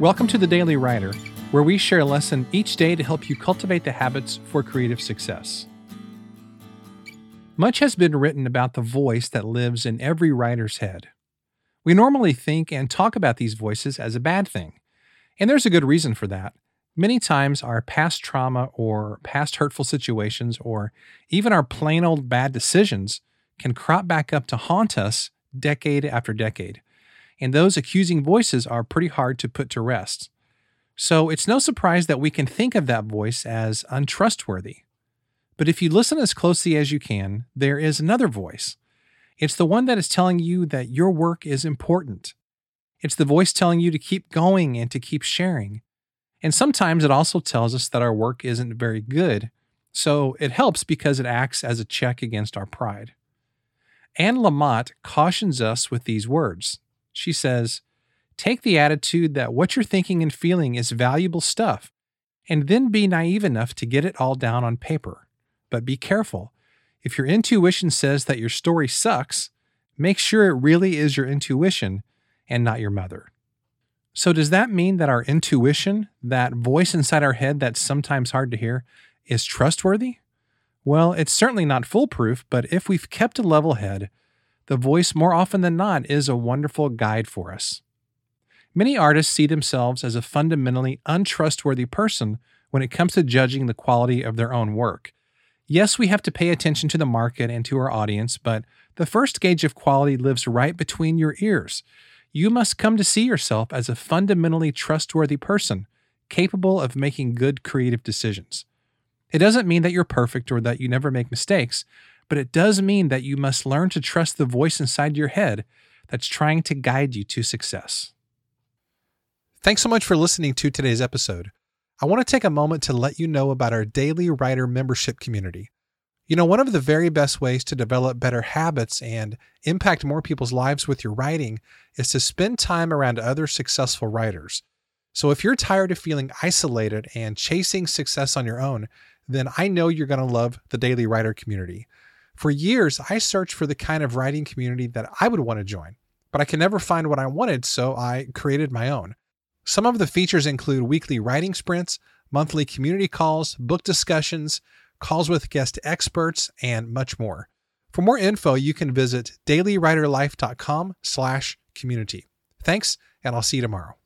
Welcome to the Daily Writer, where we share a lesson each day to help you cultivate the habits for creative success. Much has been written about the voice that lives in every writer's head. We normally think and talk about these voices as a bad thing, and there's a good reason for that. Many times, our past trauma or past hurtful situations, or even our plain old bad decisions, can crop back up to haunt us decade after decade and those accusing voices are pretty hard to put to rest. So it's no surprise that we can think of that voice as untrustworthy. But if you listen as closely as you can, there is another voice. It's the one that is telling you that your work is important. It's the voice telling you to keep going and to keep sharing. And sometimes it also tells us that our work isn't very good. So it helps because it acts as a check against our pride. Anne Lamott cautions us with these words she says, Take the attitude that what you're thinking and feeling is valuable stuff, and then be naive enough to get it all down on paper. But be careful. If your intuition says that your story sucks, make sure it really is your intuition and not your mother. So, does that mean that our intuition, that voice inside our head that's sometimes hard to hear, is trustworthy? Well, it's certainly not foolproof, but if we've kept a level head, the voice, more often than not, is a wonderful guide for us. Many artists see themselves as a fundamentally untrustworthy person when it comes to judging the quality of their own work. Yes, we have to pay attention to the market and to our audience, but the first gauge of quality lives right between your ears. You must come to see yourself as a fundamentally trustworthy person, capable of making good creative decisions. It doesn't mean that you're perfect or that you never make mistakes, but it does mean that you must learn to trust the voice inside your head that's trying to guide you to success. Thanks so much for listening to today's episode. I want to take a moment to let you know about our daily writer membership community. You know, one of the very best ways to develop better habits and impact more people's lives with your writing is to spend time around other successful writers. So if you're tired of feeling isolated and chasing success on your own, then I know you're going to love the Daily Writer community. For years, I searched for the kind of writing community that I would want to join, but I could never find what I wanted, so I created my own. Some of the features include weekly writing sprints, monthly community calls, book discussions, calls with guest experts, and much more. For more info, you can visit dailywriterlife.com slash community. Thanks, and I'll see you tomorrow.